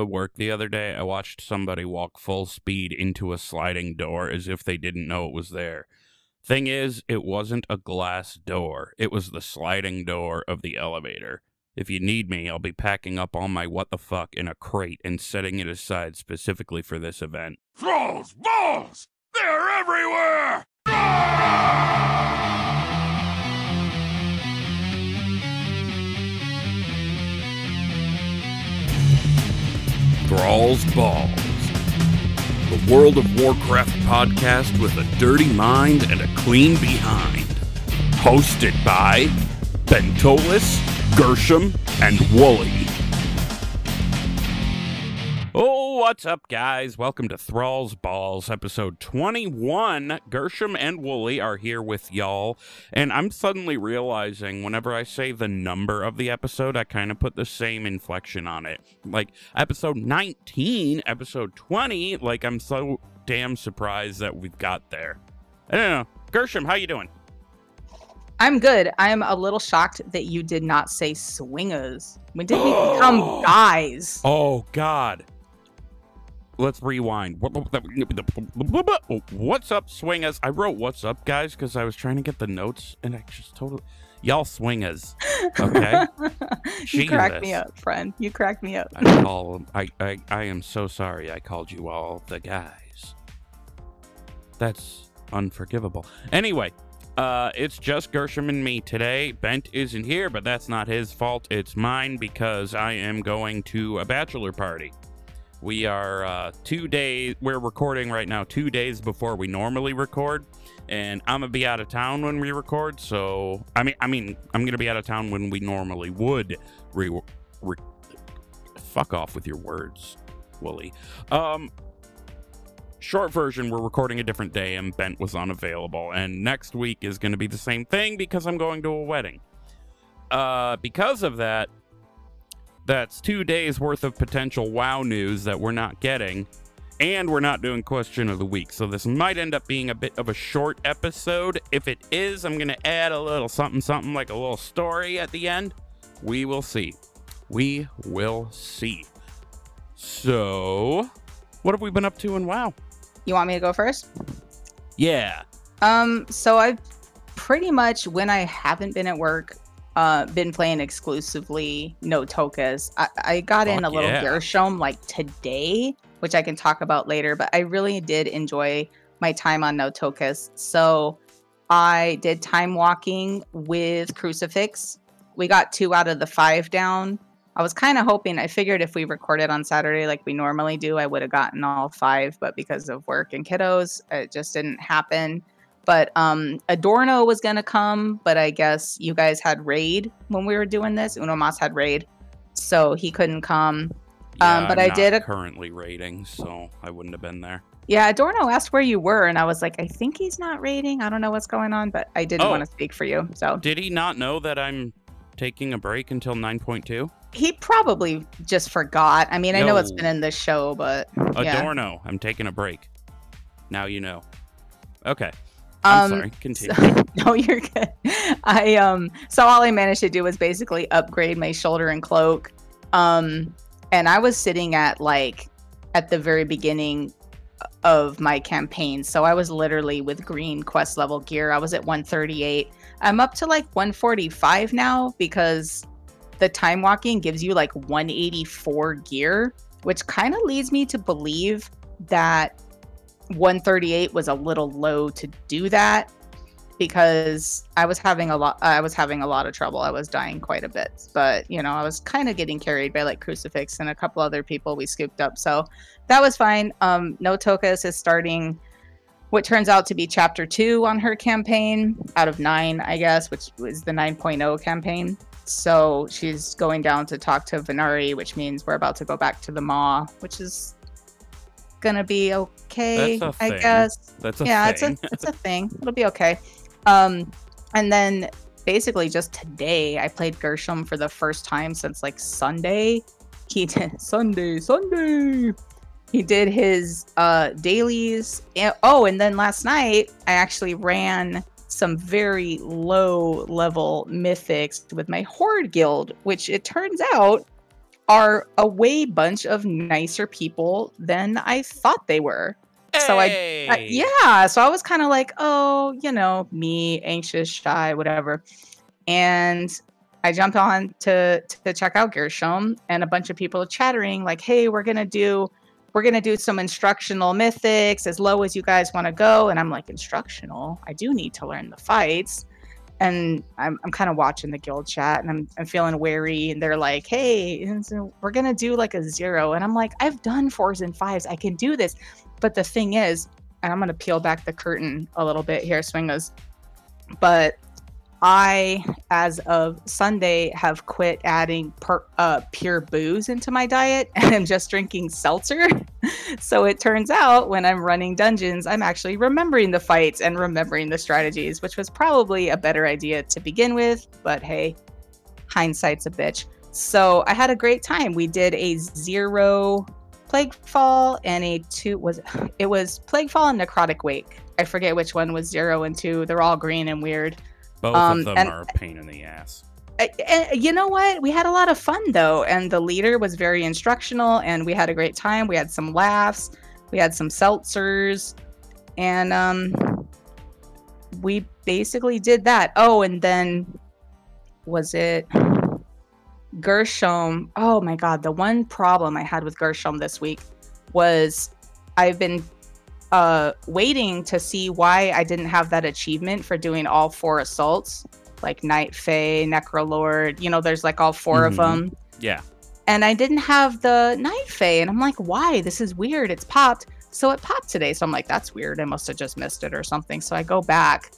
at work the other day, I watched somebody walk full speed into a sliding door as if they didn't know it was there. Thing is, it wasn't a glass door. It was the sliding door of the elevator. If you need me, I'll be packing up all my what the fuck in a crate and setting it aside specifically for this event. Thralls! Balls! They're everywhere! Ah! Thralls Balls. The World of Warcraft podcast with a dirty mind and a clean behind. Hosted by Bentolis, Gershom, and Wooly. What's up, guys? Welcome to Thralls Balls, episode 21. Gershom and Wooly are here with y'all, and I'm suddenly realizing whenever I say the number of the episode, I kind of put the same inflection on it. Like episode 19, episode 20, like I'm so damn surprised that we've got there. I don't know. Gershom, how you doing? I'm good. I'm a little shocked that you did not say swingers. When did we become guys? Oh, God. Let's rewind. What's up, swingers? I wrote "What's up, guys" because I was trying to get the notes, and I just totally y'all swingers. Okay, you cracked me up, friend. You cracked me up. I call. I, I I am so sorry. I called you all the guys. That's unforgivable. Anyway, uh, it's just Gershom and me today. Bent isn't here, but that's not his fault. It's mine because I am going to a bachelor party. We are uh, two days. We're recording right now, two days before we normally record, and I'm gonna be out of town when we record. So I mean, I mean, I'm gonna be out of town when we normally would. Re- re- fuck off with your words, Wooly. Um, short version, we're recording a different day, and Bent was unavailable. And next week is gonna be the same thing because I'm going to a wedding. Uh, because of that, that's two days worth of potential wow news that we're not getting and we're not doing question of the week. So this might end up being a bit of a short episode. If it is i'm gonna add a little something something like a little story at the end. We will see. We will see. So what have we been up to in wow? You want me to go first? yeah. Um, so I've pretty much when I haven't been at work, uh, been playing exclusively no tokas. I, I got in a little yeah. Gershom like today, which I can talk about later, but I really did enjoy my time on no tokas. So I did time walking with Crucifix. We got two out of the five down. I was kind of hoping, I figured if we recorded on Saturday like we normally do, I would have gotten all five, but because of work and kiddos, it just didn't happen but um adorno was gonna come but i guess you guys had raid when we were doing this. Uno mas had raid so he couldn't come. Yeah, Um, but I'm I not did a- currently raiding, so i wouldn't have been there. Yeah adorno asked where you were and i was like i think he's not raiding. I don't know what's going on but i didn't Oh. want to speak for you so. Did he not know that i'm taking a break until 9.2 he probably just forgot. I mean i know it's been in this show but yeah. Adorno, I'm taking a break. Now you know. Okay. I'm um sorry. Continue. no, you're good. I um so all I managed to do was basically upgrade my shoulder and cloak. Um and I was sitting at like at the very beginning of my campaign. So I was literally with green quest level gear. I was at 138. I'm up to like 145 now because the time walking gives you like 184 gear, which kind of leads me to believe that 138 was a little low to do that because I was having a lot I was having a lot of trouble. I was dying quite a bit. But, you know, I was kind of getting carried by like Crucifix and a couple other people we scooped up. So that was fine. Um No Tokas is starting what turns out to be chapter 2 on her campaign out of 9, I guess, which was the 9.0 campaign. So she's going down to talk to Venari, which means we're about to go back to the Maw, which is gonna be okay, I guess That's a yeah, thing. it's a it's a thing. It'll be okay. Um, and then basically just today, I played Gershom for the first time since like Sunday. He did Sunday, Sunday. He did his uh dailies. And, oh, and then last night I actually ran some very low level mythics with my horde guild, which it turns out are a way bunch of nicer people than I thought they were. So I- Hey! Uh, yeah, so I was kind of like, oh, you know, me, anxious, shy, whatever. And I jumped on to to check out Gershom, and a bunch of people chattering like, hey, we're gonna do we're gonna do some instructional mythics as low as you guys want to go. And I'm like, instructional? I do need to learn the fights. And I'm, I'm kind of watching the guild chat and I'm, I'm feeling wary. And they're like, hey, so we're going to do like a zero. And I'm like, I've done fours and fives. I can do this. But the thing is, and I'm going to peel back the curtain a little bit here, Swingos. But I, as of Sunday, have quit adding per, uh, pure booze into my diet and I'm just drinking seltzer. so it turns out when I'm running dungeons, I'm actually remembering the fights and remembering the strategies, which was probably a better idea to begin with. But hey, hindsight's a bitch. So I had a great time. We did a zero Plaguefall and a two was it was Plaguefall and necrotic wake. I forget which one was zero and two. They're all green and weird. Both um, of them and- are a pain in the ass. I- I- you know what? We had a lot of fun though, and the leader was very instructional, and we had a great time. We had some laughs, we had some seltzers, and um, we basically did that. Oh, and then was it Gershom? Oh my God! The one problem I had with Gershom this week was I've been uh, waiting to see why I didn't have that achievement for doing all four assaults like Night Fae, Necrolord. You know, there's like all 4 of Mhm. them. Yeah. And I didn't have the Night Fae. And I'm like, why? This is weird. It's popped. So it popped today. So I'm like, that's weird. I must have just missed it or something. So I go back.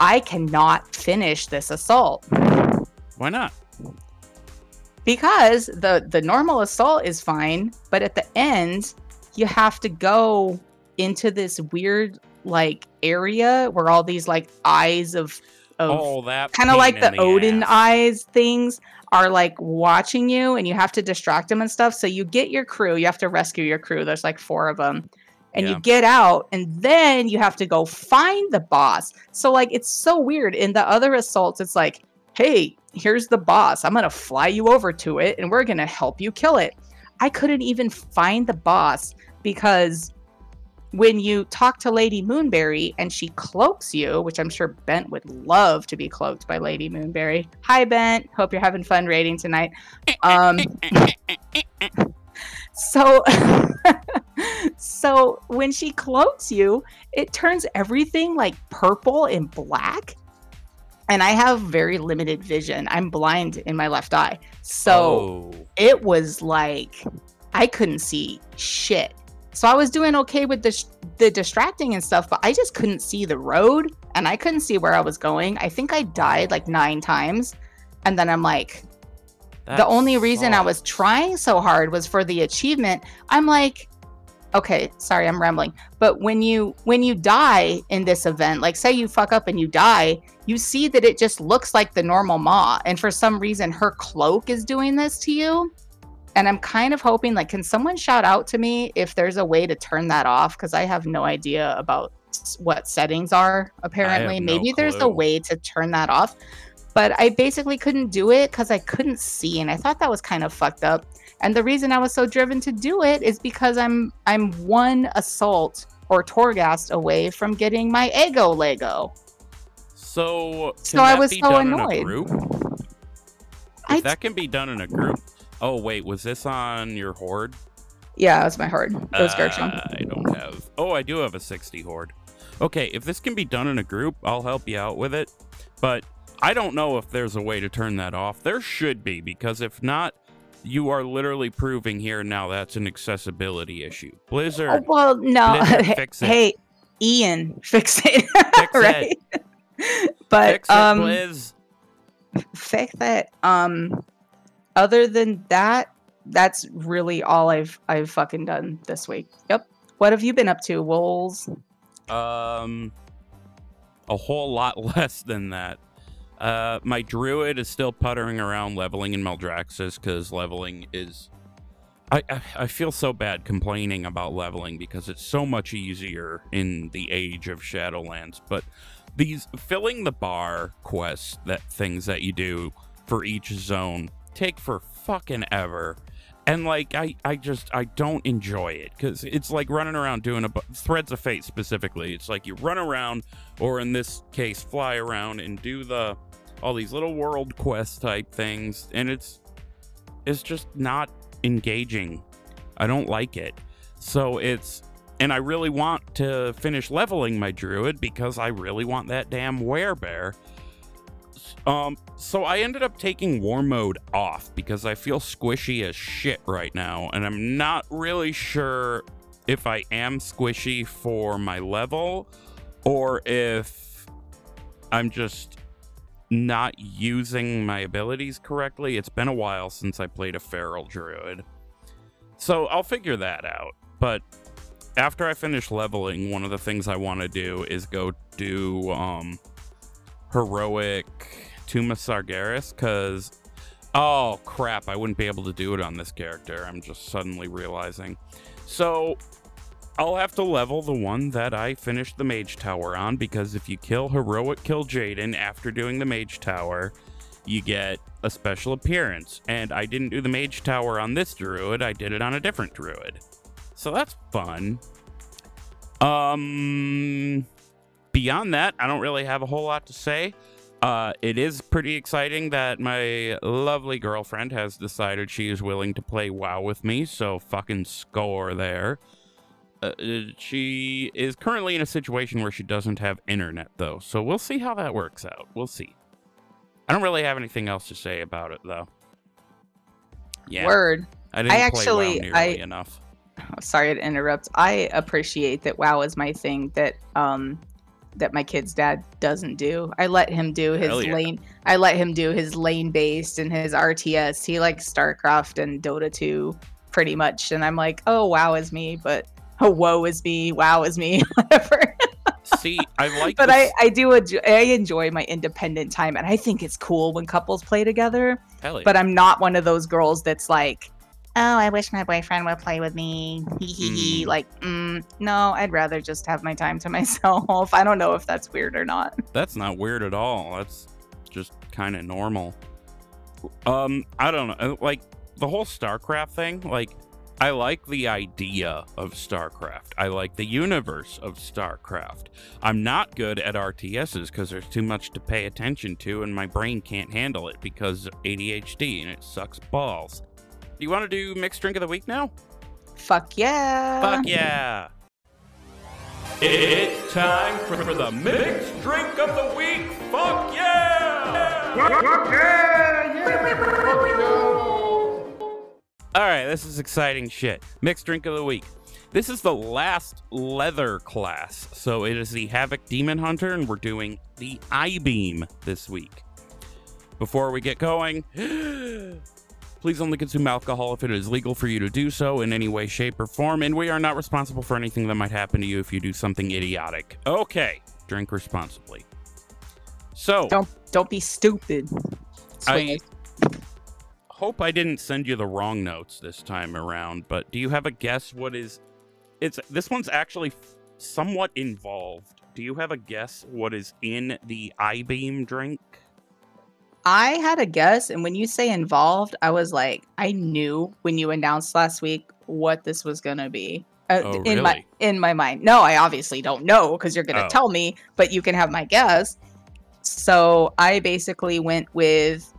I cannot finish this assault Why not? because the the normal assault is fine, but at the end you have to go into this weird like area where all these like eyes of of Oh, that kind of like in the, Odin ass. eyes things are like watching you and you have to distract them and stuff. So you get your crew, you have to rescue your crew. There's like four of them. And Yeah. you get out and then you have to go find the boss. So like it's so weird. In the other assaults, it's like, hey, here's the boss. I'm going to fly you over to it and we're going to help you kill it. I couldn't even find the boss because when you talk to Lady Moonberry and she cloaks you, which I'm sure Bent would love to be cloaked by Lady Moonberry. Hi, Bent. Hope you're having fun raiding tonight. Um, so, so when she cloaks you, it turns everything like purple and black. And I have very limited vision. I'm blind in my left eye. So Oh. it was like I couldn't see shit. So I was doing okay with the the distracting and stuff, but I just couldn't see the road and I couldn't see where I was going. I think I died like 9 times. And then I'm like the only reason I was trying so hard was for the achievement. I'm like okay, sorry, I'm rambling. But when you when you die in this event, like say you fuck up and you die, you see that it just looks like the normal Maw, and for some reason her cloak is doing this to you. And I'm kind of hoping, like, can someone shout out to me if there's a way to turn that off? Because I have no idea about what settings are. Apparently, no maybe there's a way to turn that off. But I basically couldn't do it because I couldn't see, and I thought that was kind of fucked up. And the reason I was so driven to do it is because I'm I'm one assault or Torghast away from getting my ego Lego. So, So I was so done in a annoyed. group? I- that can be done in a group. Oh wait, was this on your horde? Yeah, it was my horde. It was Gershom. Uh, I don't have. Oh, I do have a 60 horde. Okay, if this can be done in a group, I'll help you out with it. But I don't know if there's a way to turn that off. There should be, because if not, you are literally proving here now that's an accessibility issue. Oh, Blizzard, well, no. Blizzard, fix it. hey, Ian, fix it. Fix right? but fix it, um, Blizz. fix it. Um, other than that, that's really all I've I've fucking done this week. Yep. What have you been up to, Wolves? Um, a whole lot less than that. Uh, my druid is still puttering around leveling in Maldraxxus because leveling is. I, I I feel so bad complaining about leveling because it's so much easier in the age of Shadowlands. But these filling the bar quests that things that you do for each zone take for fucking ever. and like I, I just I don't enjoy it because it's like running around doing a bu- threads of fate specifically. It's like you run around, or in this case, fly around and do the all these little world quest type things, and it's it's just not engaging. I don't like it. So it's and I really want to finish leveling my druid because I really want that damn Um, so I ended up taking war mode off because I feel squishy as shit right now, and I'm not really sure if I am squishy for my level or if I'm just not using my abilities correctly. It's been a while since I played a feral druid. So I'll figure that out. But after I finish leveling, one of the things I want to do is go do um heroic of Sargeras because oh crap, I wouldn't be able to do it on this character. I'm just suddenly realizing. So I'll have to level the one that I finished the Mage Tower on because if you kill heroic Kil'jaeden after doing the Mage Tower, you get a special appearance. And I didn't do the Mage Tower on this druid, I did it on a different druid. So that's fun. Um beyond that, I don't really have a whole lot to say. Uh, it is pretty exciting that my lovely girlfriend has decided she is willing to play WoW with me, so fucking score there. Uh, she is currently in a situation where she doesn't have internet, though, so we'll see how that works out. We'll see. I don't really have anything else to say about it, though. Yeah, Word. I didn't I play actually- WoW I- enough. Oh, sorry to interrupt. I appreciate that WoW is my thing that um that my kid's dad doesn't do. I let him do his yeah. lane I let him do his lane based and his RTS. He likes StarCraft and Dota 2 pretty much. And I'm like, oh WoW is me, but oh woe is me, WoW is me, whatever. See, I like but this- I, I do enjoy, I enjoy my independent time and I think it's cool when couples play together. Hell yeah. But I'm not one of those girls that's like, oh, I wish my boyfriend would play with me. Hee hee hee. Mm. Like, mm, no, I'd rather just have my time to myself. I don't know if that's weird or not. That's not weird at all. That's just kind of normal. Um, I don't know. uh, Like the whole StarCraft thing, like I like the idea of StarCraft. I like the universe of StarCraft. I'm not good at RTSs because there's too much to pay attention to and my brain can't handle it because of ADHD and it sucks balls. Do you want to do mixed drink of the week now? Fuck yeah. Fuck yeah. It's time for the mixed drink of the week. Fuck yeah! Fuck yeah! yeah! All right, this is exciting shit. Mixed drink of the week. This is the last leather class. So it is the Havoc Demon Hunter, and we're doing the Eye Beam this week. Before we get going, please only consume alcohol if it is legal for you to do so in any way, shape, or form, and we are not responsible for anything that might happen to you if you do something idiotic. Okay, drink responsibly. So, Don't don't be stupid. I hope I didn't send you the wrong notes this time around, but do you have a guess what is it's this one's actually somewhat involved. Do you have a guess what is in the Eye Beam drink? I had a guess, and when you say involved, I was like, I knew when you announced last week what this was gonna be. Uh, Oh, in my in my mind. No, I obviously don't know because you're gonna Oh. tell me, but you can have my guess. So I basically went with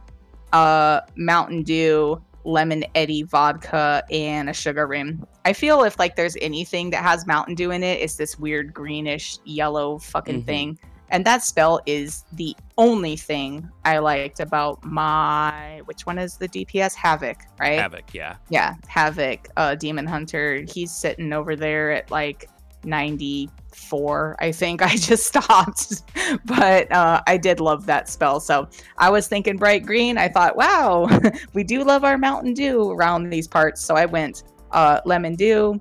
uh Mountain Dew, lemon Eddy vodka, and a sugar rim. I feel if like there's anything that has Mountain Dew in it, it's this weird greenish yellow fucking Mhm. thing. And that spell is the only thing I liked about my which one is the DPS Havoc, right? Havoc, yeah. yeah, Havoc, uh, Demon Hunter. He's sitting over there at like 94. I think I just stopped, but uh, I did love that spell. So I was thinking bright green. I thought, wow, we do love our Mountain Dew around these parts. So I went uh, Lemon Dew,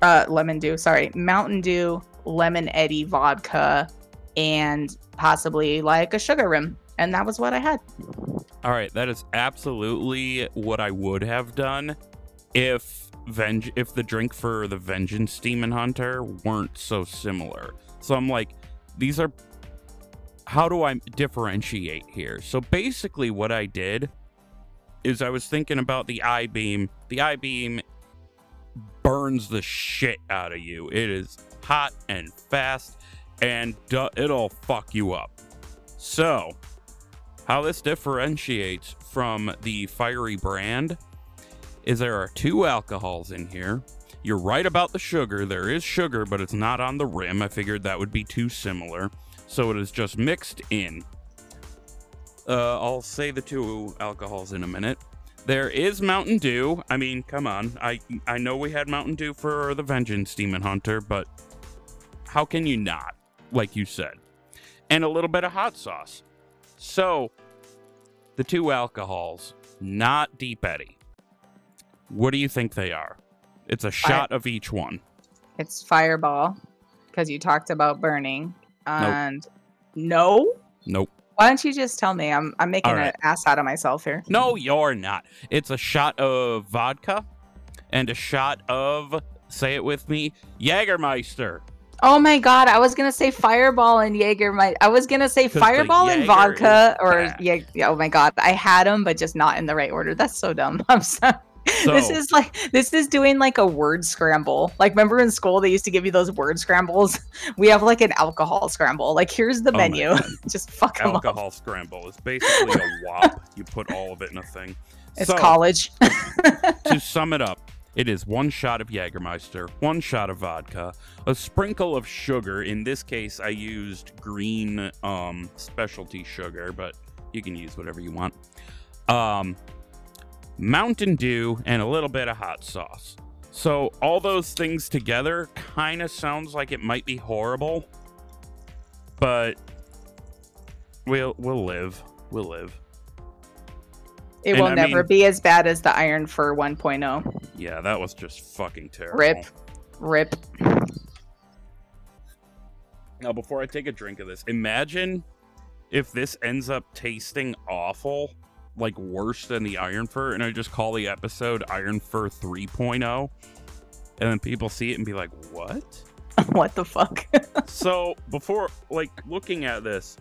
uh, Lemon Dew, sorry, Mountain Dew, Lemon eddy vodka, and possibly like a sugar rim. And that was what I had. All right, that is absolutely what I would have done if Venge if the drink for the Vengeance Demon Hunter weren't so similar. So I'm like, these are how do I differentiate here? So basically what I did is I was thinking about the Eye Beam. The Eye Beam burns the shit out of you. It is hot and fast, and it'll fuck you up. So, how this differentiates from the fiery brand is there are two alcohols in here. You're right about the sugar. There is sugar, but it's not on the rim. I figured that would be too similar. So it is just mixed in. Uh, I'll say the two alcohols in a minute. There is Mountain Dew. I mean, come on. I I know we had Mountain Dew for the Vengeance Demon Hunter, but how can you not? Like you said. And a little bit of hot sauce. So, the two alcohols, not Deep Eddy. What do you think they are? It's a shot of each one. It's Fireball because you talked about burning. And no, Nope. why don't you just tell me? I'm I'm making All right. an ass out of myself here. No, you're not. It's a shot of vodka and a shot of, say it with me, Jägermeister. Oh my god, I was gonna say Fireball and Jaeger. My I was gonna say Fireball and vodka or yeah. Oh my god, I had them, but just not in the right order. That's so dumb. I'm sorry. this is like this is doing like a word scramble. Like remember in school they used to give you those word scrambles. We have like an alcohol scramble. Like here's the Oh menu. Just fuck up. Alcohol scramble. It's basically a wop. You put all of it in a thing. It's So, college. to sum it up, it is one shot of Jägermeister, one shot of vodka, a sprinkle of sugar. In this case, I used green um, specialty sugar, but you can use whatever you want. Um, Mountain Dew, and a little bit of hot sauce. So all those things together kind of sounds like it might be horrible, but we'll we'll live. We'll live. It and will I never mean- be as bad as the Iron Fur 1.0. Yeah, that was just fucking terrible. Rip. Rip. Now, before I take a drink of this, imagine if this ends up tasting awful, like worse than the Iron Fur, and I just call the episode Iron Fur 3.0, and then people see it and be like, what? what the fuck? so, before, like, looking at this,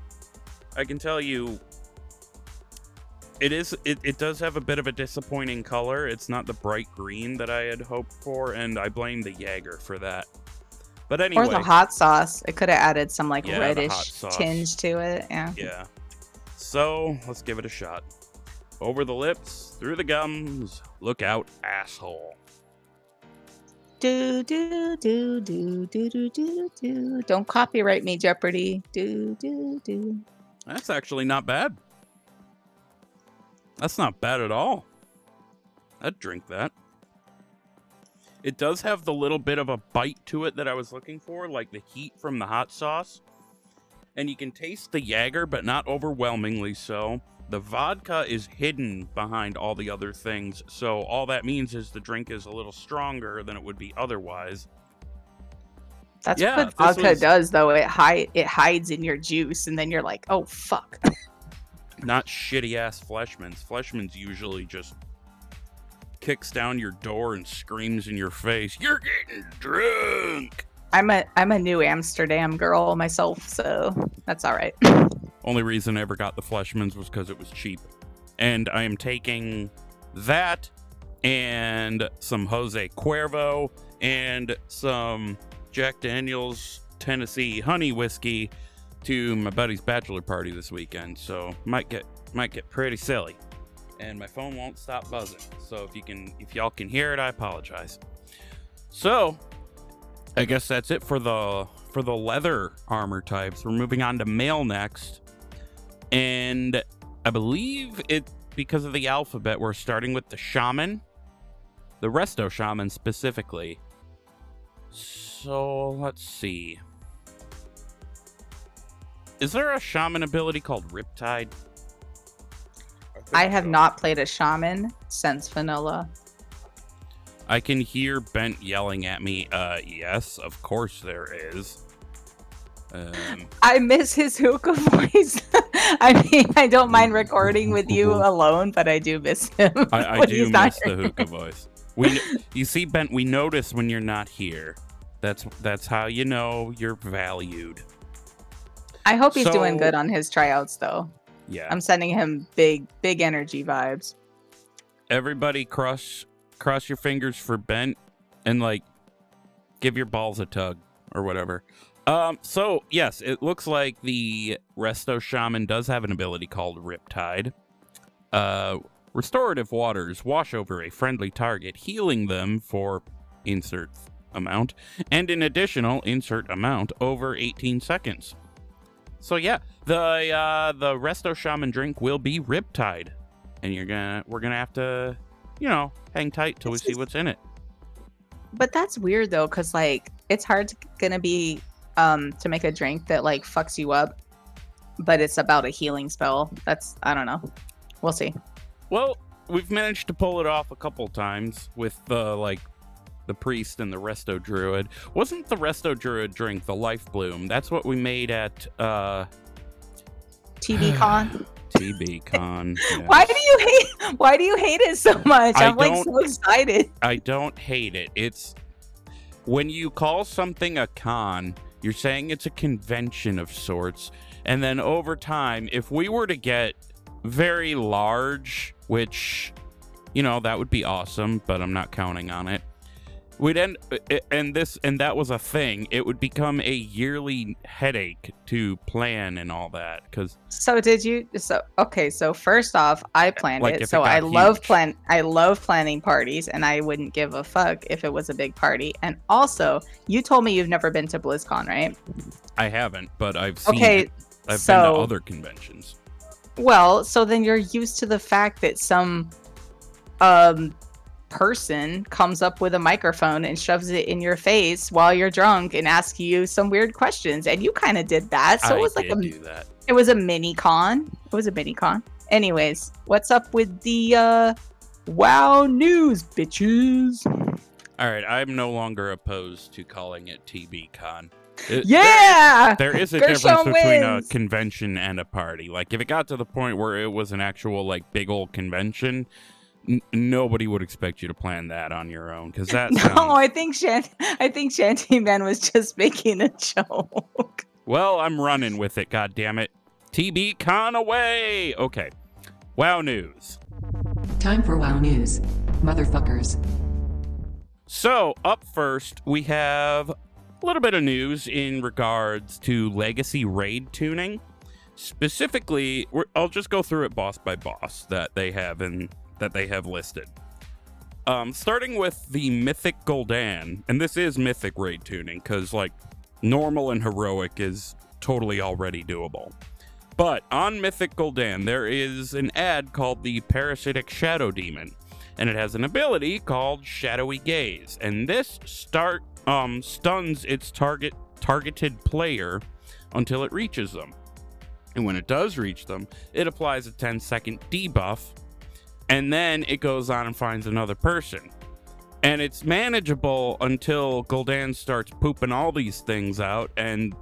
I can tell you. It is. It, it does have a bit of a disappointing color. It's not the bright green that I had hoped for, and I blame the Jaeger for that. But anyway, Or the hot sauce. It could have added some like Yeah, reddish tinge to it. Yeah. Yeah. So let's give it a shot. Over the lips, through the gums. Look out, asshole. Do do do do do do do do. Don't copyright me, Jeopardy. Do do do. That's actually not bad. That's not bad at all. I'd drink that. It does have the little bit of a bite to it that I was looking for, like the heat from the hot sauce. And you can taste the Jaeger, but not overwhelmingly so. The vodka is hidden behind all the other things, so all that means is the drink is a little stronger than it would be otherwise. That's Yeah, what vodka was- does, though. It hide it hides in your juice, and then you're like, oh fuck. not shitty ass Fleischmann's. Fleischmann's usually just kicks down your door and screams in your face, "You're getting drunk." I'm a I'm a new Amsterdam girl myself, so that's all right. Only reason I ever got the Fleischmann's was because it was cheap, and I am taking that and some Jose Cuervo and some Jack Daniels Tennessee honey whiskey to my buddy's bachelor party this weekend. So might get might get pretty silly, and my phone won't stop buzzing. So if you can if y'all can hear it, I apologize. So I guess that's it for the for the leather armor types. We're moving on to mail next. And I believe it because of the alphabet, we're starting with the shaman. The resto shaman specifically. So let's see. Is there a shaman ability called Riptide? think I have so. not played a shaman since vanilla. I can hear Bent yelling at me. Uh, yes, of course there is. Um, I miss his hookah voice. I mean, I don't mind recording with you alone, but I do miss him. I, I do he's not miss the hookah voice. We, you see, Bent, we notice when you're not here. That's that's how you know you're valued. I hope he's doing good on his tryouts, though. Yeah. I'm sending him big, big energy vibes. everybody cross cross your fingers for Bent and like give your balls a tug or whatever. Um, so yes, it looks like the Resto Shaman does have an ability called Riptide. Uh, restorative waters wash over a friendly target, healing them for insert amount and an additional insert amount over 18 seconds. So yeah, the uh, the Resto Shaman drink will be Riptide, and you're gonna we're gonna have to, you know, hang tight till we see what's in it. But that's weird though, because like it's hard to, gonna be um to make a drink that like fucks you up, but it's about a healing spell. That's I don't know. We'll see. Well, we've managed to pull it off a couple times with the like the priest and the resto druid. Wasn't the resto druid drink the life bloom? That's what we made at uh TB Con. TB Con. yeah. Why do you hate? Why do you hate it so much? I I'm like so excited. I don't hate it. It's when you call something a con, you're saying it's a convention of sorts. And then over time, if we were to get very large, which, you know, that would be awesome, but I'm not counting on it. We'd end, and this, and that was a thing. It would become a yearly headache to plan and all that. Because So did you? So okay. So first off, I planned Like, it. it So I got love plan. I love planning parties, and I wouldn't give a fuck if it was a big party. And also, you told me you've never been to BlizzCon, right? I haven't, but I've seen Okay. it. I've been to other conventions. Well, so then you're used to the fact that some um person comes up with a microphone and shoves it in your face while you're drunk and asks you some weird questions and you kind of did that. So I it was like a it was a mini con. It was a mini con. Anyways, what's up with the uh wow news bitches? All right, I'm no longer opposed to calling it TBCon. It- Yeah. There, there is a Gershon difference between a convention and a party. Like if it got to the point where it was an actual like big old convention, n- nobody would expect you to plan that on your own because that No, sounds I think Shan- I think Shanty Man was just making a joke. Well, I'm running with it, God damn it. TB con away! Okay. Wow news. Time for WoW News. Motherfuckers. So, up first, we have a little bit of news in regards to legacy raid tuning. Specifically, we're, I'll just go through it boss by boss that they have in that they have listed. Um, starting with the Mythic Gul'dan, and this is Mythic raid tuning because like normal and heroic is totally already doable. But on Mythic Gul'dan, there is an ad called the Parasitic Shadow Demon, and it has an ability called Shadowy Gaze, and this start um stuns its target targeted player until it reaches them. And when it does reach them, it applies a 10 second debuff, and then it goes on and finds another person. And it's manageable until Gul'dan starts pooping all these things out, and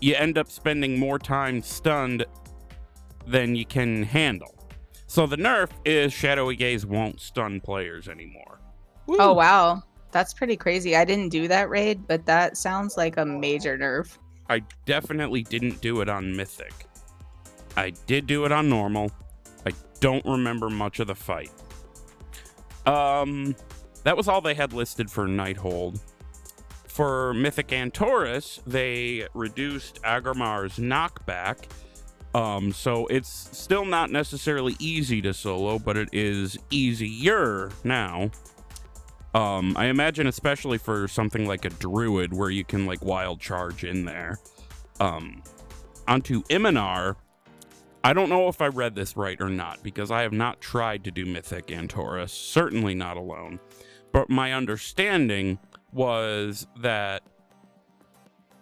you end up spending more time stunned than you can handle. So the nerf is Shadowy Gaze won't stun players anymore. Oh wow. That's pretty crazy. I didn't do that raid, but that sounds like a major nerf. I definitely didn't do it on Mythic. I did do it on normal. Don't remember much of the fight. Um, that was all they had listed for Nighthold. For Mythic Antorus, they reduced Aggramar's knockback. Um, so it's still not necessarily easy to solo, but it is easier now. Um, I imagine especially for something like a druid where you can like wild charge in there. Um, onto Imonar, I don't know if I read this right or not because I have not tried to do Mythic and Antorus, certainly not alone. But my understanding was that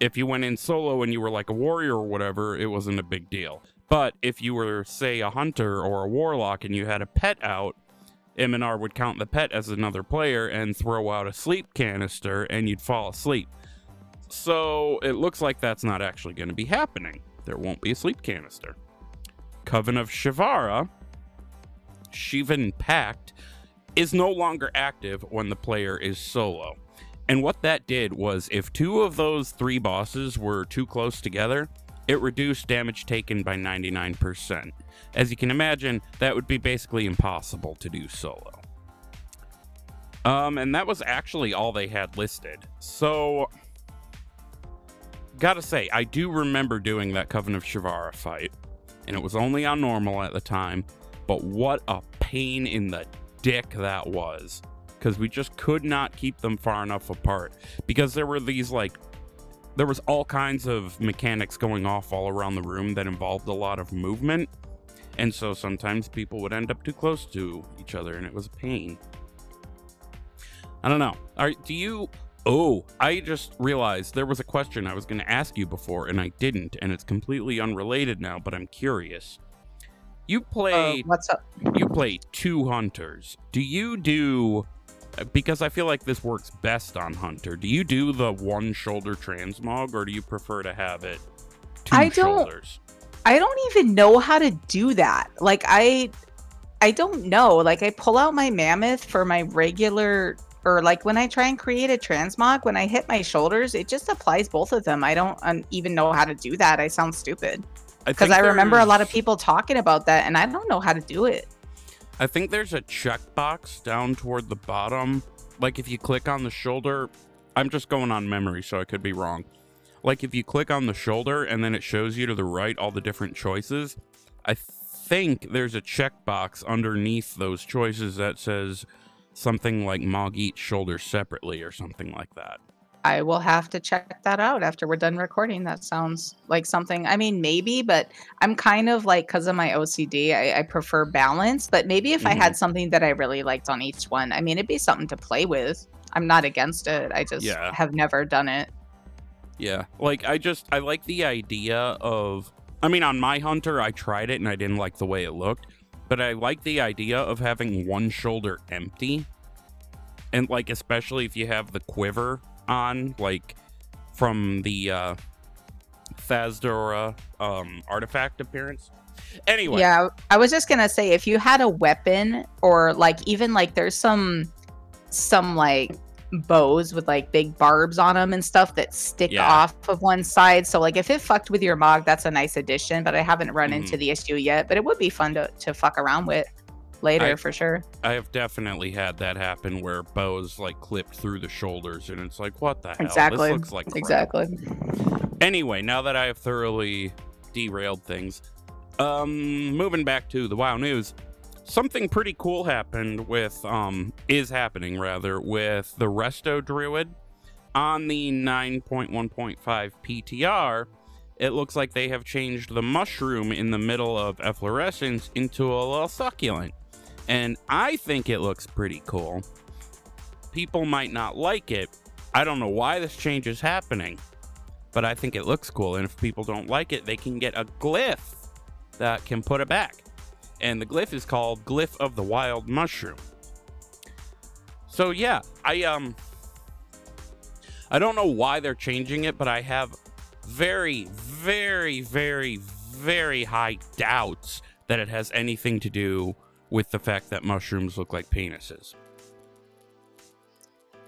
if you went in solo and you were like a warrior or whatever, it wasn't a big deal. But if you were, say, a hunter or a warlock and you had a pet out, Imonar would count the pet as another player and throw out a sleep canister and you'd fall asleep. So it looks like that's not actually going to be happening. There won't be a sleep canister. Coven of Shivarra, Shivan Pact, is no longer active when the player is solo. And what that did was if two of those three bosses were too close together, it reduced damage taken by 99%. As you can imagine, that would be basically impossible to do solo. Um, and that was actually all they had listed. So, gotta say, I do remember doing that Coven of Shivarra fight, and it was only on normal at the time, but what a pain in the dick that was. Because we just could not keep them far enough apart. Because there were these, like, there was all kinds of mechanics going off all around the room that involved a lot of movement. And so sometimes people would end up too close to each other, and it was a pain. I don't know. Are, do you Oh, I just realized there was a question I was going to ask you before and I didn't, and it's completely unrelated now, but I'm curious. You Uh, play what's up? you play two hunters. Do you do because I feel like this works best on hunter. Do you do the one shoulder transmog or do you prefer to have it two I don't- I don't even know how to do that. Like I I don't know. Like I pull out my mammoth for my regular or like when I try and create a transmog, when I hit my shoulders, it just applies both of them. I don't um, even know how to do that. I sound stupid because think I remember a lot of people talking about that and I don't know how to do it. I think there's a checkbox down toward the bottom. Like if you click on the shoulder, I'm just going on memory, so I could be wrong. Like if you click on the shoulder and then it shows you to the right all the different choices, I think there's a checkbox underneath those choices that says something like Mog each shoulder separately or something like that. I will have to check that out after we're done recording. That sounds like something. I mean, maybe, but I'm kind of like because of my OCD, I, I prefer balance. But maybe if I had mm-hmm. something that I really liked on each one, I mean, it'd be something to play with. I'm not against it. I just Yeah. have never done it. Yeah. Like I just I like the idea of I mean on my hunter I tried it and I didn't like the way it looked, but I like the idea of having one shoulder empty. And like especially if you have the quiver on like from the uh Thas'dorah um artifact appearance. Anyway, Yeah, I was just gonna say if you had a weapon or like even like there's some some like bows with like big barbs on them and stuff that stick Yeah. off of one side. So like if it fucked with your mog, that's a nice addition. But I haven't run Mm-hmm. into the issue yet. But it would be fun to to fuck around with later I- for sure. I have definitely had that happen where bows like clipped through the shoulders and it's like what the hell? Exactly. This looks like crap. Exactly. Anyway, now that I have thoroughly derailed things, um, moving back to the WoW news, something pretty cool happened with, um, is happening rather, with the Resto Druid on the 9.1.5 PTR. It looks like they have changed the mushroom in the middle of efflorescence into a little succulent. And I think it looks pretty cool. People might not like it. I don't know why this change is happening but I think it looks cool. And if people don't like it, they can get a glyph that can put it back. And the glyph is called Glyph of the Wild Mushroom. So yeah, I um I don't know why they're changing it, but I have very, very, very, very high doubts that it has anything to do with the fact that mushrooms look like penises.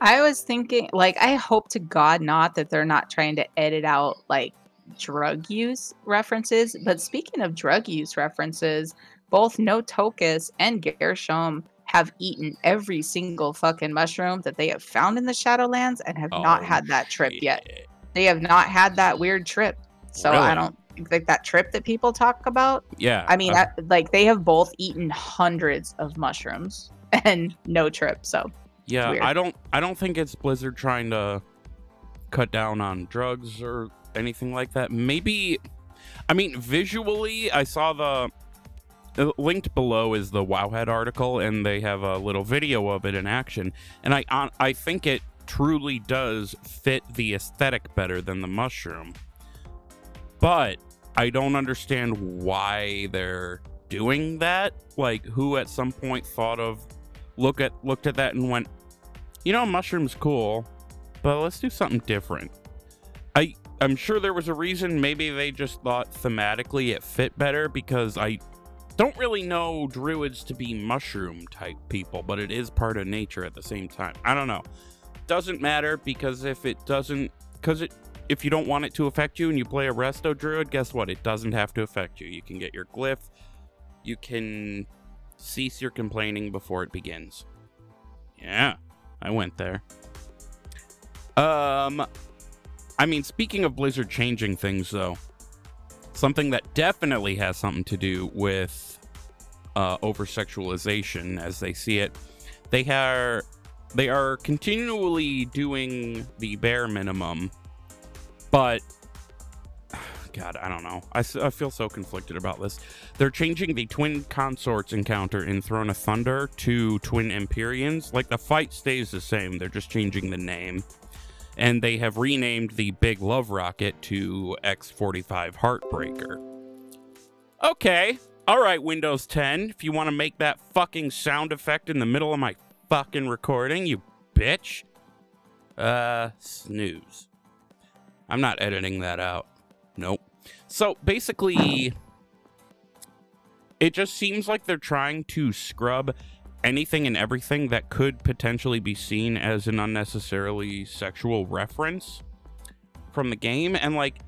I was thinking, like, I hope to God not that they're not trying to edit out like drug use references. But speaking of drug use references, both No Tokus and Gershom have eaten every single fucking mushroom that they have found in the Shadowlands and have not Oh, had that trip yet. They have not had that weird trip. So I don't think like that trip that people talk about. Yeah. I mean, uh, I, like they have both eaten hundreds of mushrooms and no trip. So Yeah. I don't I don't think it's Blizzard trying to cut down on drugs or anything like that. Maybe I mean visually I saw the Uh, linked below is the Wowhead article and they have a little video of it in action and I I think it truly does fit the aesthetic better than the mushroom. But I don't understand why they're doing that. Like who at some point thought of look at looked at that and went, you know, mushroom's cool, but let's do something different. I I'm sure there was a reason. Maybe they just thought thematically it fit better because I don't really know druids to be mushroom type people, but it is part of nature at the same time. I don't know. Doesn't matter because if it doesn't, because it if you don't want it to affect you and you play a resto druid, guess what? It doesn't have to affect you. You can get your glyph. You can cease your complaining before it begins. Yeah, I went there. Um, I mean, speaking of Blizzard changing things, though, something that definitely has something to do with uh, over sexualization as they see it, they are they are continually doing the bare minimum, but God, I don't know. I, I feel so conflicted about this. They're changing the twin consorts encounter in Throne of Thunder to twin Empyreans. Like the fight stays the same, they're just changing the name. And they have renamed the Big Love Rocket to X45 Heartbreaker. Okay. All right, Windows 10. If you want to make that fucking sound effect in the middle of my fucking recording, you bitch. Uh, snooze. I'm not editing that out. Nope. So basically, it just seems like they're trying to scrub anything and everything that could potentially be seen as an unnecessarily sexual reference from the game. And, like,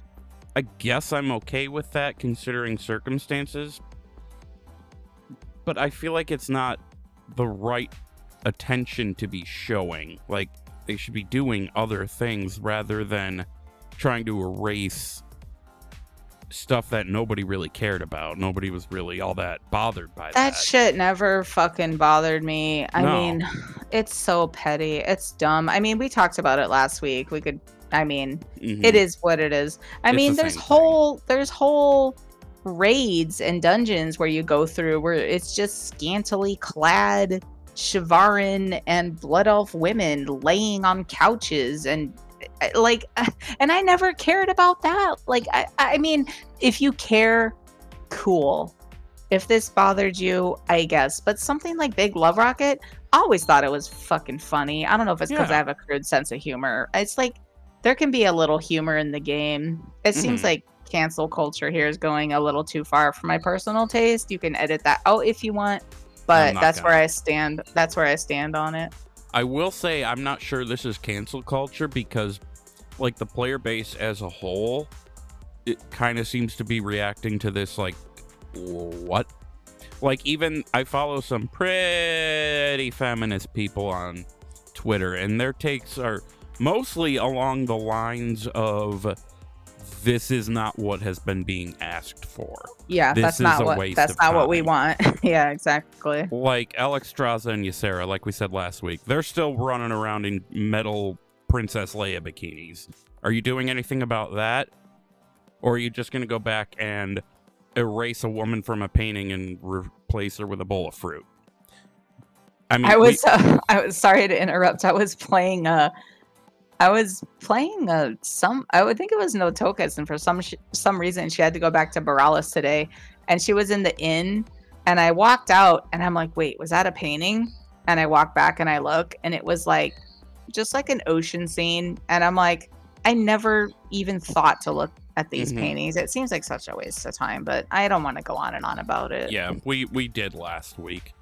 I guess I'm okay with that considering circumstances. But I feel like it's not the right attention to be showing. Like, they should be doing other things rather than trying to erase stuff that nobody really cared about. Nobody was really all that bothered by that. That shit never fucking bothered me. I No. mean, it's so petty. It's dumb. I mean, we talked about it last week. We could I mean, Mhm. it is what it is. I It's mean, the there's same thing. whole there's whole raids and dungeons where you go through where it's just scantily clad Shivaran and Blood Elf women laying on couches and like and I never cared about that. Like I I mean, if you care, cool. If this bothered you, I guess. But something like Big Love Rocket, I always thought it was fucking funny. I don't know if it's because Yeah. I have a crude sense of humor. It's like there can be a little humor in the game. It seems Mhm. like cancel culture here is going a little too far for my personal taste. You can edit that out if you want, but that's where gonna. I stand. That's where I stand on it. I will say I'm not sure this is cancel culture because like the player base as a whole it kind of seems to be reacting to this like what? Like even I follow some pretty feminist people on Twitter and their takes are mostly along the lines of this is not what has been being asked for. Yeah, This that's is not a what waste that's not what we want. yeah, exactly. like Alexstrasza and Ysera, like we said last week, they're still running around in metal Princess Leia bikinis. Are you doing anything about that? Or are you just going to go back and erase a woman from a painting and replace her with a bowl of fruit? I mean, I we- was uh, I was sorry to interrupt. I was playing uh I was playing uh some I would think it was No Tokas and for some sh- some reason she had to go back to Boralus today and she was in the inn and I walked out and I'm like, "Wait, was that a painting?" And I walk back and I look and it was like just like an ocean scene and I'm like, I never even thought to look at these Mhm. paintings. It seems like such a waste of time, but I don't want to go on and on about it. yeah, we we did last week.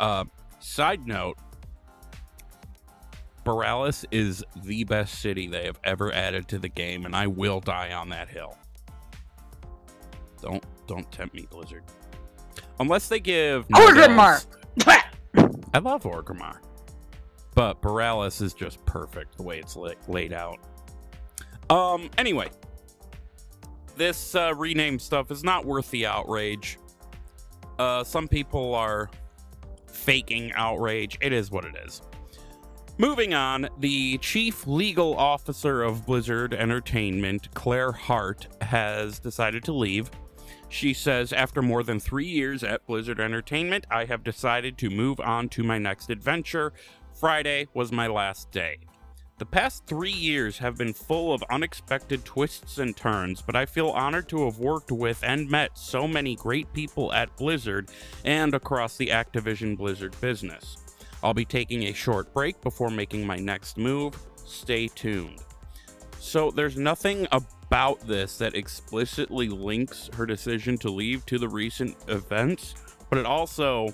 Uh, side note, Boralus is the best city they have ever added to the game, and I will die on that hill. Don't don't tempt me, Blizzard. Unless they give Orgrimmar! I love Orgrimmar, but Boralus is just perfect the way it's la- laid out. Um. Anyway, this uh, rename stuff is not worth the outrage. Uh, some people are faking outrage. It is what it is. Moving on, the chief legal officer of Blizzard Entertainment, Claire Hart, has decided to leave. She says, After more than three years at Blizzard Entertainment, I have decided to move on to my next adventure. Friday was my last day. The past three years have been full of unexpected twists and turns, but I feel honored to have worked with and met so many great people at Blizzard and across the Activision Blizzard business. I'll be taking a short break before making my next move. Stay tuned. So, there's nothing about this that explicitly links her decision to leave to the recent events, but it also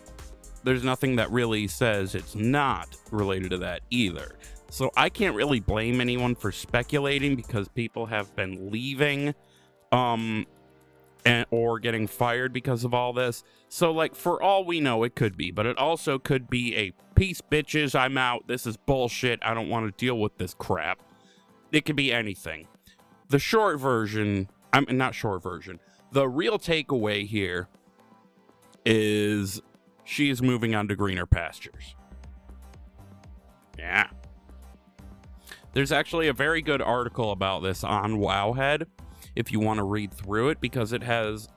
there's nothing that really says it's not related to that either. So I can't really blame anyone for speculating because people have been leaving um and or getting fired because of all this. So like for all we know it could be, but it also could be a peace bitches, I'm out. This is bullshit. I don't want to deal with this crap. It could be anything. The short version, I'm not short version. The real takeaway here is she is moving on to greener pastures. Yeah. There's actually a very good article about this on Wowhead if you want to read through it because it has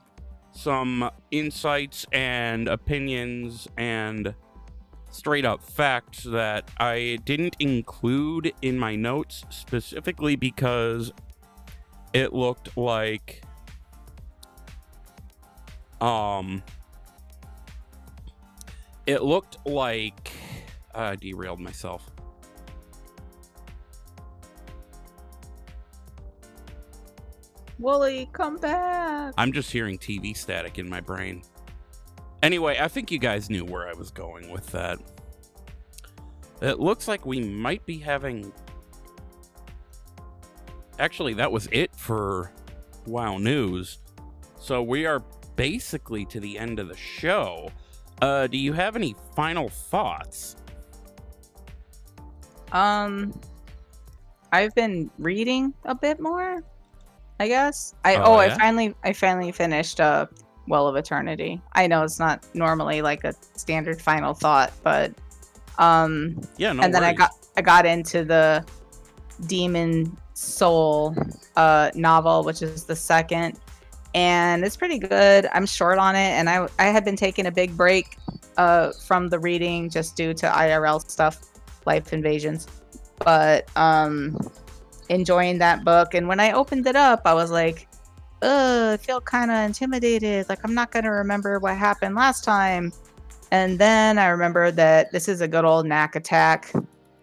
some insights and opinions and straight up facts that I didn't include in my notes specifically because it looked like um it looked like I derailed myself. Wooly, come back. I'm just hearing TV static in my brain. Anyway, I think you guys knew where I was going with that. It looks like we might be having. Actually, that was it for WoW News. So we are basically to the end of the show. Uh, do you have any final thoughts? Um, I've been reading a bit more. I guess. I Oh, oh, yeah? I finally I finally finished uh Well of Eternity. I know it's not normally like a standard final thought, but um Yeah, no and then I got I got into the Demon Soul uh novel, which is the second. And it's pretty good. I'm short on it and I I had been taking a big break uh from the reading just due to IRL stuff, life invasions. But um enjoying that book and when I opened it up, I was like, "Ugh, I feel kind of intimidated. Like I'm not going to remember what happened last time." And then I remember that this is a good old Knaak attack,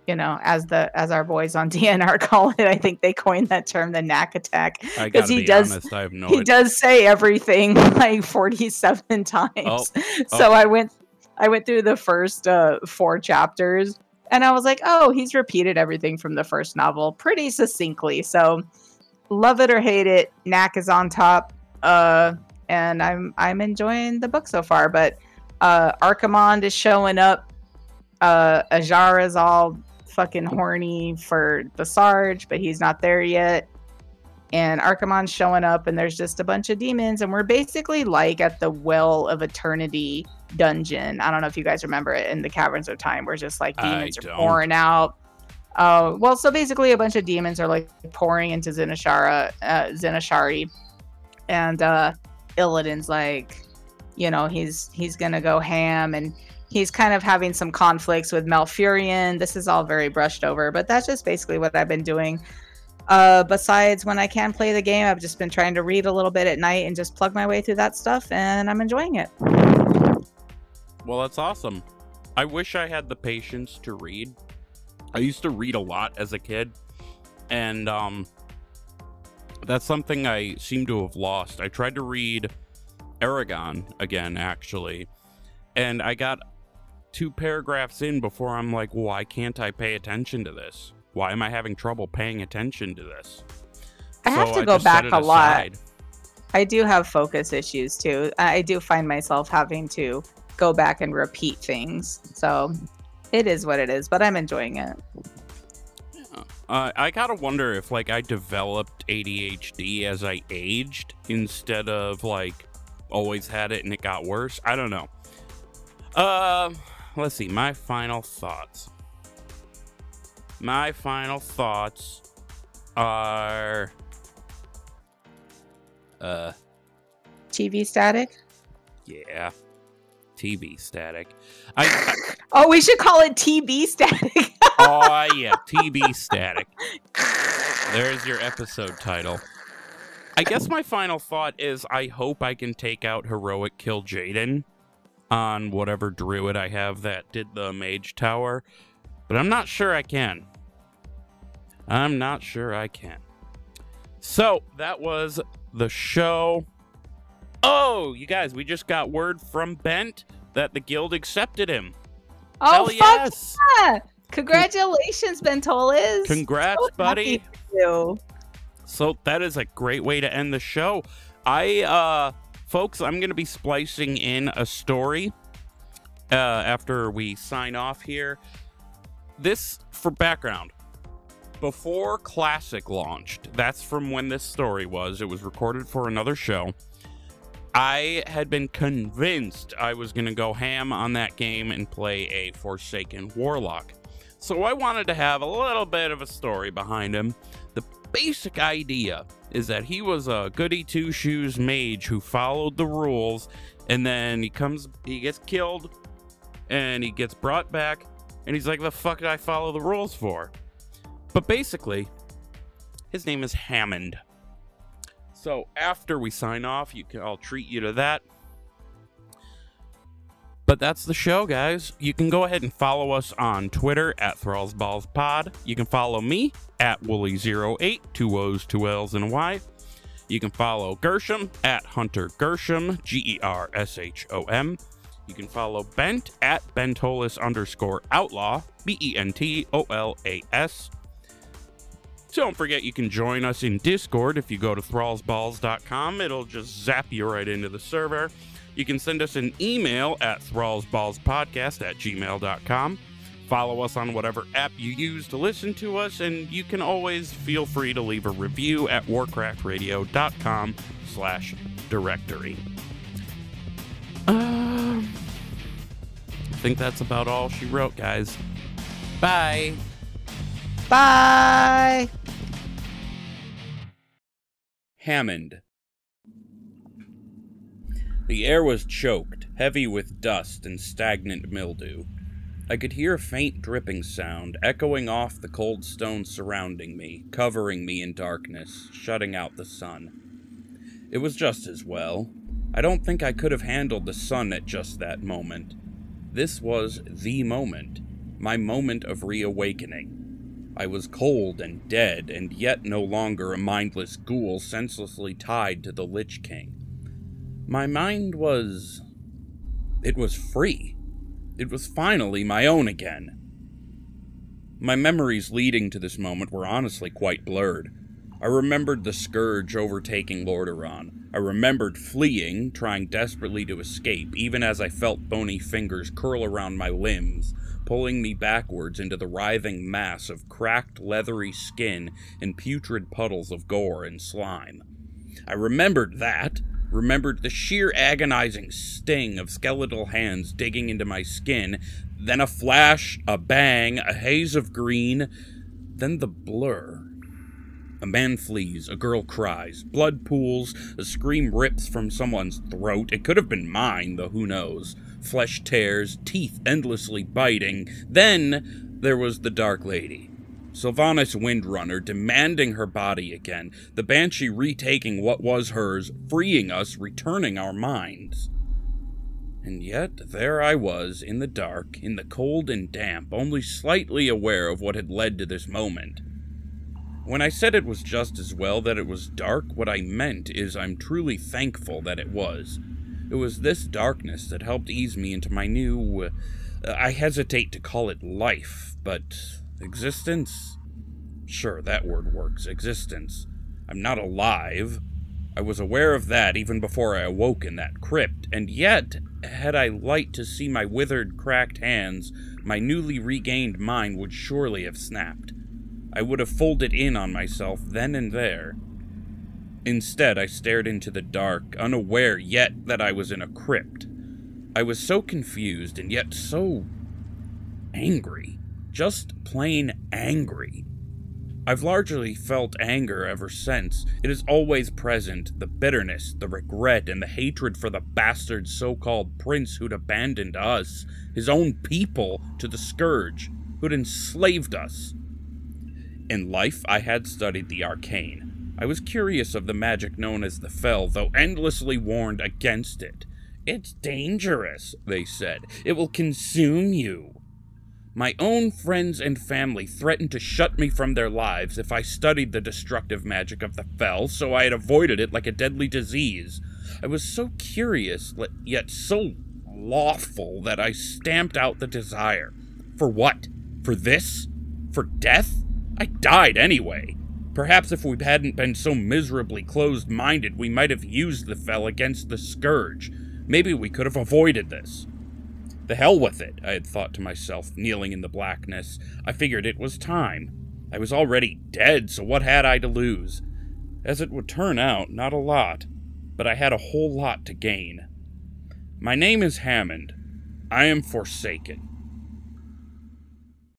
you know, as the as our boys on DNR call it. I think they coined that term, the Knaak attack. because he be does- honest, I have no he idea. does say everything like 47 times. Oh, so I went I went through the first uh, four chapters and I was like, "Oh, he's repeated everything from the first novel pretty succinctly." So love it or hate it, Knaak is on top. Uh and I'm I'm enjoying the book so far, but uh Archimonde is showing up. Uh Azshara is all fucking horny for the Sarge, but he's not there yet and Archimonde's showing up, and there's just a bunch of demons, and we're basically like at the Well of Eternity dungeon. I don't know if you guys remember it in the Caverns of Time, where just like I demons are don't. pouring out. Uh, well, so basically, a bunch of demons are like pouring into Zinashara, uh, Zin-Azshari, and uh, Illidan's like, you know, he's he's gonna go ham, and he's kind of having some conflicts with Malfurion. This is all very brushed over, but that's just basically what I've been doing. Uh, besides, when I can play the game, I've just been trying to read a little bit at night and just plug my way through that stuff, and I'm enjoying it. Well, that's awesome. I wish I had the patience to read. I used to read a lot as a kid, and um, that's something I seem to have lost. I tried to read Eragon again, actually, and I got two paragraphs in before I'm like, why can't I pay attention to this? Why am I having trouble paying attention to this? I have So to go back a lot. I do have focus issues too. I do find myself having to go back and repeat things. So it is what it is, but I'm enjoying it. Uh, I gotta wonder if like I developed ADHD as I aged instead of like always had it and it got worse. I don't know. Uh, let's see. My final thoughts. My final thoughts are. Uh, TV static. yeah. TV static. I, I Oh, we should call it TB static. oh yeah, TB static. There's your episode title. I guess my final thought is I hope I can take out Heroic Kil'jaeden on whatever druid I have that did the Mage Tower, but I'm not sure I can. I'm not sure I can. So that was the show. Oh, you guys, we just got word from Bent. that the guild accepted him. Oh, Hell fuck yes! yeah! Congratulations, Bentolas. Congrats, So buddy. So that is a great way to end the show. I, uh, folks, I'm going to be splicing in a story uh, after we sign off here. This, for background, before Classic launched, that's from when this story was. It was recorded for another show. I had been convinced I was going to go ham on that game and play a Forsaken Warlock. So I wanted to have a little bit of a story behind him. The basic idea is that he was a goody two shoes mage who followed the rules, and then he comes, he gets killed, and he gets brought back, and he's like, "The fuck did I follow the rules for?" But basically, his name is Hammond. So after we sign off, you can I'll treat you to that. But that's the show, guys. You can go ahead and follow us on Twitter at ThrallsBallsPod. You can follow me at Wooly08, two O's, two L's, and a Y. You can follow Gershom at Hunter Gershom, G E R S H O M. You can follow Bent at Bentolas underscore outlaw, B E N T O L A S. Don't forget you can join us in Discord if you go to thrallsballs.com. It'll just zap you right into the server. You can send us an email at thrallsballspodcast at gmail.com. Follow us on whatever app you use to listen to us, and you can always feel free to leave a review at warcraftradio.com slash directory. Um, I think that's about all she wrote, guys. Bye. Bye. Hammond. The air was choked, heavy with dust and stagnant mildew. I could hear a faint dripping sound echoing off the cold stone surrounding me, covering me in darkness, shutting out the sun. It was just as well. I don't think I could have handled the sun at just that moment. This was the moment, my moment of reawakening. I was cold and dead, and yet no longer a mindless ghoul senselessly tied to the Lich King. My mind was. It was free. It was finally my own again. My memories leading to this moment were honestly quite blurred. I remembered the scourge overtaking Lordaeron. I remembered fleeing, trying desperately to escape, even as I felt bony fingers curl around my limbs, pulling me backwards into the writhing mass of cracked, leathery skin and putrid puddles of gore and slime. I remembered that, remembered the sheer agonizing sting of skeletal hands digging into my skin, then a flash, a bang, a haze of green, then the blur. A man flees, a girl cries, blood pools, a scream rips from someone's throat. It could have been mine, though who knows. Flesh tears, teeth endlessly biting. Then there was the Dark Lady. Sylvanas Windrunner demanding her body again, the Banshee retaking what was hers, freeing us, returning our minds. And yet, there I was, in the dark, in the cold and damp, only slightly aware of what had led to this moment. When I said it was just as well that it was dark, what I meant is I'm truly thankful that it was. It was this darkness that helped ease me into my new. Uh, I hesitate to call it life, but existence? Sure, that word works. Existence. I'm not alive. I was aware of that even before I awoke in that crypt, and yet, had I light to see my withered, cracked hands, my newly regained mind would surely have snapped. I would have folded in on myself then and there. Instead, I stared into the dark, unaware yet that I was in a crypt. I was so confused and yet so angry. Just plain angry. I've largely felt anger ever since. It is always present the bitterness, the regret, and the hatred for the bastard so called prince who'd abandoned us, his own people, to the scourge, who'd enslaved us. In life, I had studied the arcane. I was curious of the magic known as the Fel, though endlessly warned against it. It's dangerous, they said. It will consume you. My own friends and family threatened to shut me from their lives if I studied the destructive magic of the Fel, so I had avoided it like a deadly disease. I was so curious, yet so slothful that I stamped out the desire. For what? For this? For death? I died anyway. Perhaps if we hadn't been so miserably closed minded, we might have used the fel against the scourge. Maybe we could have avoided this. The hell with it, I had thought to myself, kneeling in the blackness. I figured it was time. I was already dead, so what had I to lose? As it would turn out, not a lot, but I had a whole lot to gain. My name is Hammond. I am forsaken.